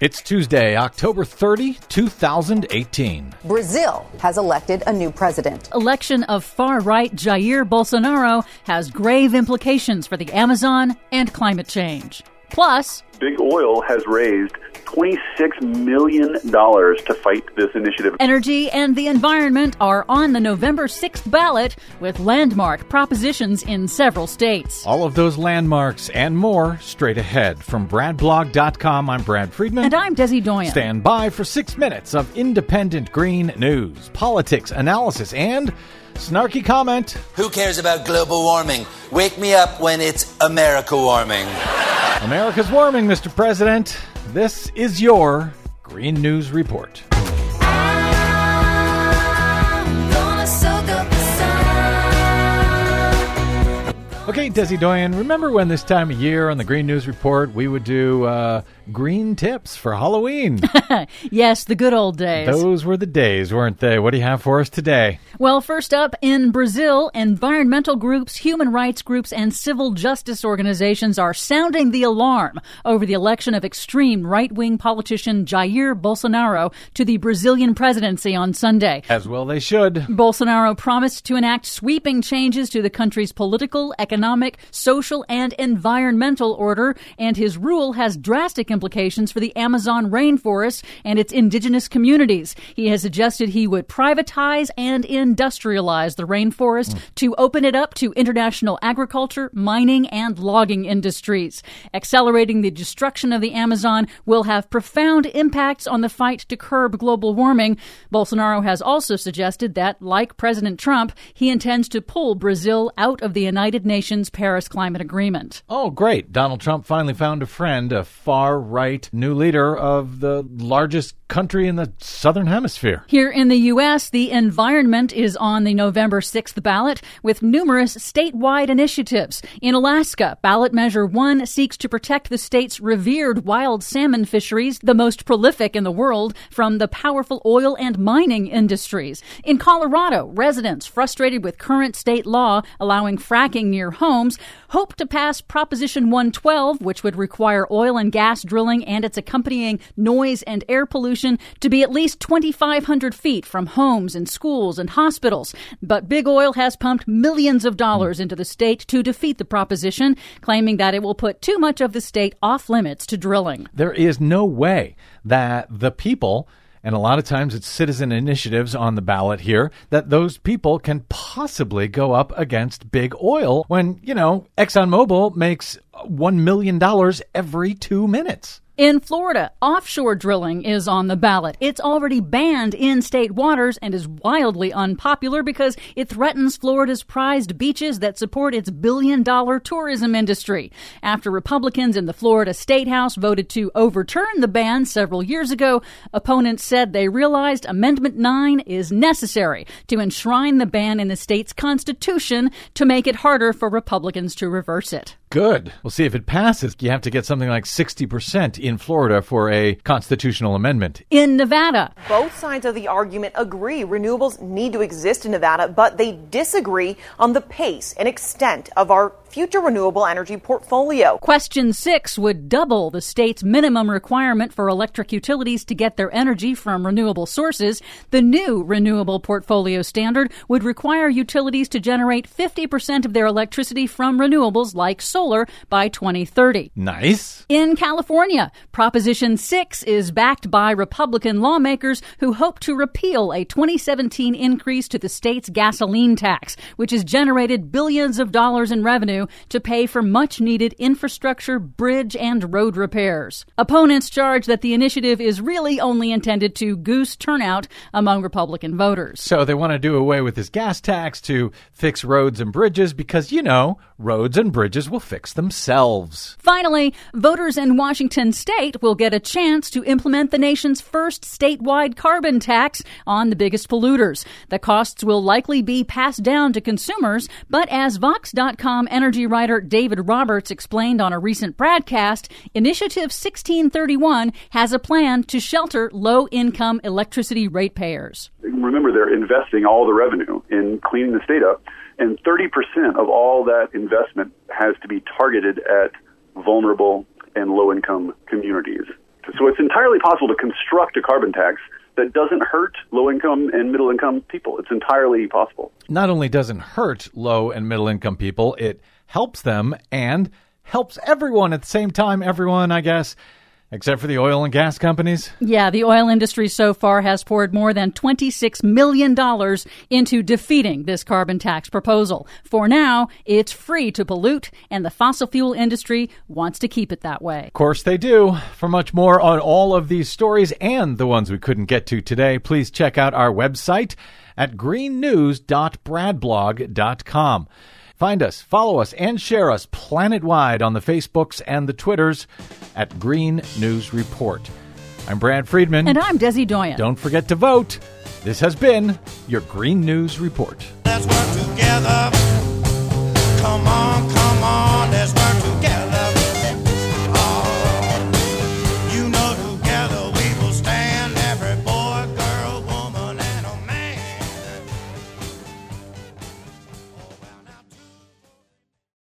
It's Tuesday, October 30, 2018. Brazil has elected a new president. Election of far right Jair Bolsonaro has grave implications for the Amazon and climate change. Plus, Big Oil has raised $26 million to fight this initiative. Energy and the environment are on the November 6th ballot with landmark propositions in several states. All of those landmarks and more straight ahead. From BradBlog.com, I'm Brad Friedman. And I'm Desi Doyen. Stand by for six minutes of independent green news, politics, analysis, and snarky comment. Who cares about global warming? Wake me up when it's America warming. America's warming, Mr. President. This is your Green News Report. Okay, Desi Doyen, remember when this time of year on the Green News Report we would do uh, green tips for Halloween? yes, the good old days. Those were the days, weren't they? What do you have for us today? Well, first up, in Brazil, environmental groups, human rights groups, and civil justice organizations are sounding the alarm over the election of extreme right wing politician Jair Bolsonaro to the Brazilian presidency on Sunday. As well, they should. Bolsonaro promised to enact sweeping changes to the country's political, economic, social, and environmental order, and his rule has drastic implications for the Amazon rainforest and its indigenous communities. He has suggested he would privatize and industrialize the rainforest mm. to open it up to international agriculture, mining, and logging industries. Accelerating the destruction of the Amazon will have profound impacts on the fight to curb global warming. Bolsonaro has also suggested that, like President Trump, he intends to pull Brazil out of the United Nations Paris Climate Agreement. Oh, great. Donald Trump finally found a friend, a far right new leader of the largest country in the southern hemisphere. Here in the U.S., the environment is on the November 6th ballot with numerous statewide initiatives. In Alaska, ballot measure 1 seeks to protect the state's revered wild salmon fisheries, the most prolific in the world, from the powerful oil and mining industries. In Colorado, residents frustrated with current state law allowing fracking near homes hope to pass Proposition 112, which would require oil and gas drilling and its accompanying noise and air pollution to be at least 2,500 feet from homes and schools and hospitals. But Big Oil has pumped millions of dollars into the state to defeat the proposition, claiming that it will put too much of the state off limits to drilling. There is no way that the people and a lot of times it's citizen initiatives on the ballot here, that those people can possibly go up against big oil when, you know, ExxonMobil makes $1 million every two minutes. In Florida, offshore drilling is on the ballot. It's already banned in state waters and is wildly unpopular because it threatens Florida's prized beaches that support its billion dollar tourism industry. After Republicans in the Florida State House voted to overturn the ban several years ago, opponents said they realized Amendment 9 is necessary to enshrine the ban in the state's constitution to make it harder for Republicans to reverse it. Good. We'll see if it passes. You have to get something like 60% in Florida for a constitutional amendment. In Nevada, both sides of the argument agree renewables need to exist in Nevada, but they disagree on the pace and extent of our future renewable energy portfolio. Question six would double the state's minimum requirement for electric utilities to get their energy from renewable sources. The new renewable portfolio standard would require utilities to generate 50% of their electricity from renewables like solar solar by 2030. Nice. In California, Proposition 6 is backed by Republican lawmakers who hope to repeal a 2017 increase to the state's gasoline tax, which has generated billions of dollars in revenue to pay for much needed infrastructure, bridge, and road repairs. Opponents charge that the initiative is really only intended to goose turnout among Republican voters. So they want to do away with this gas tax to fix roads and bridges because, you know, roads and bridges will fix themselves. Finally, voters in Washington state will get a chance to implement the nation's first statewide carbon tax on the biggest polluters. The costs will likely be passed down to consumers, but as Vox.com energy writer David Roberts explained on a recent broadcast, Initiative 1631 has a plan to shelter low income electricity ratepayers. Remember, they're investing all the revenue in cleaning the state up and 30% of all that investment has to be targeted at vulnerable and low income communities So it's entirely possible to construct a carbon tax that doesn't hurt low income and middle income people. It's entirely possible. Not only doesn't hurt low and middle income people, it helps them and helps everyone at the same time. Everyone, I guess. Except for the oil and gas companies? Yeah, the oil industry so far has poured more than $26 million into defeating this carbon tax proposal. For now, it's free to pollute, and the fossil fuel industry wants to keep it that way. Of course they do. For much more on all of these stories and the ones we couldn't get to today, please check out our website at greennews.bradblog.com. Find us, follow us, and share us planet wide on the Facebooks and the Twitters at Green News Report. I'm Brad Friedman. And I'm Desi Doyen. Don't forget to vote. This has been your Green News Report. Let's work together. Come on, come on, let's work